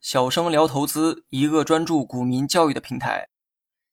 小生聊投资，一个专注股民教育的平台。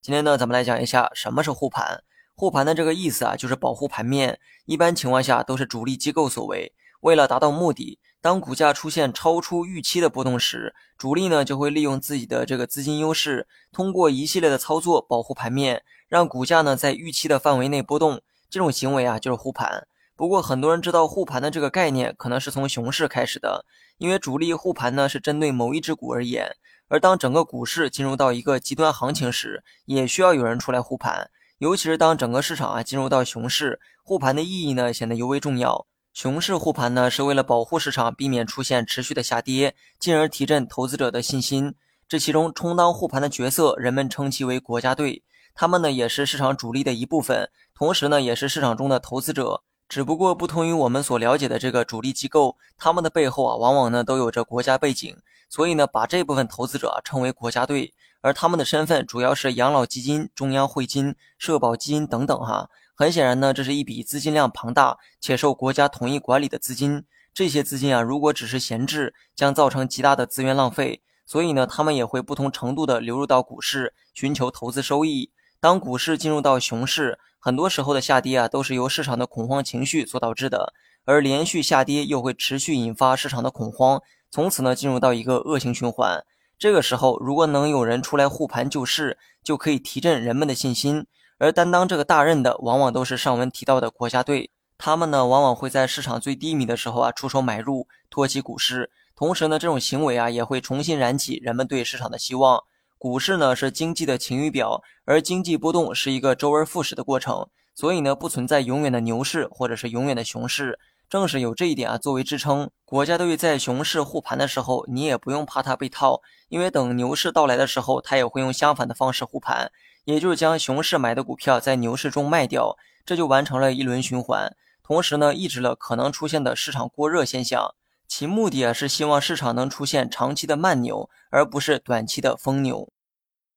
今天呢，咱们来讲一下什么是护盘。护盘的这个意思啊，就是保护盘面。一般情况下都是主力机构所为。为了达到目的，当股价出现超出预期的波动时，主力呢就会利用自己的这个资金优势，通过一系列的操作保护盘面，让股价呢在预期的范围内波动。这种行为啊，就是护盘。不过，很多人知道护盘的这个概念，可能是从熊市开始的，因为主力护盘呢是针对某一只股而言。而当整个股市进入到一个极端行情时，也需要有人出来护盘。尤其是当整个市场啊进入到熊市，护盘的意义呢显得尤为重要。熊市护盘呢是为了保护市场，避免出现持续的下跌，进而提振投资者的信心。这其中充当护盘的角色，人们称其为国家队。他们呢也是市场主力的一部分，同时呢也是市场中的投资者。只不过不同于我们所了解的这个主力机构，他们的背后啊，往往呢都有着国家背景，所以呢把这部分投资者称为国家队，而他们的身份主要是养老基金、中央汇金、社保基金等等哈。很显然呢，这是一笔资金量庞大且受国家统一管理的资金。这些资金啊，如果只是闲置，将造成极大的资源浪费。所以呢，他们也会不同程度的流入到股市，寻求投资收益。当股市进入到熊市，很多时候的下跌啊，都是由市场的恐慌情绪所导致的，而连续下跌又会持续引发市场的恐慌，从此呢进入到一个恶性循环。这个时候，如果能有人出来护盘救市，就可以提振人们的信心。而担当这个大任的，往往都是上文提到的国家队，他们呢往往会在市场最低迷的时候啊出手买入，托起股市。同时呢，这种行为啊也会重新燃起人们对市场的希望。股市呢是经济的晴雨表，而经济波动是一个周而复始的过程，所以呢不存在永远的牛市或者是永远的熊市。正是有这一点啊作为支撑，国家队在熊市护盘的时候，你也不用怕它被套，因为等牛市到来的时候，它也会用相反的方式护盘，也就是将熊市买的股票在牛市中卖掉，这就完成了一轮循环，同时呢抑制了可能出现的市场过热现象。其目的啊是希望市场能出现长期的慢牛，而不是短期的疯牛。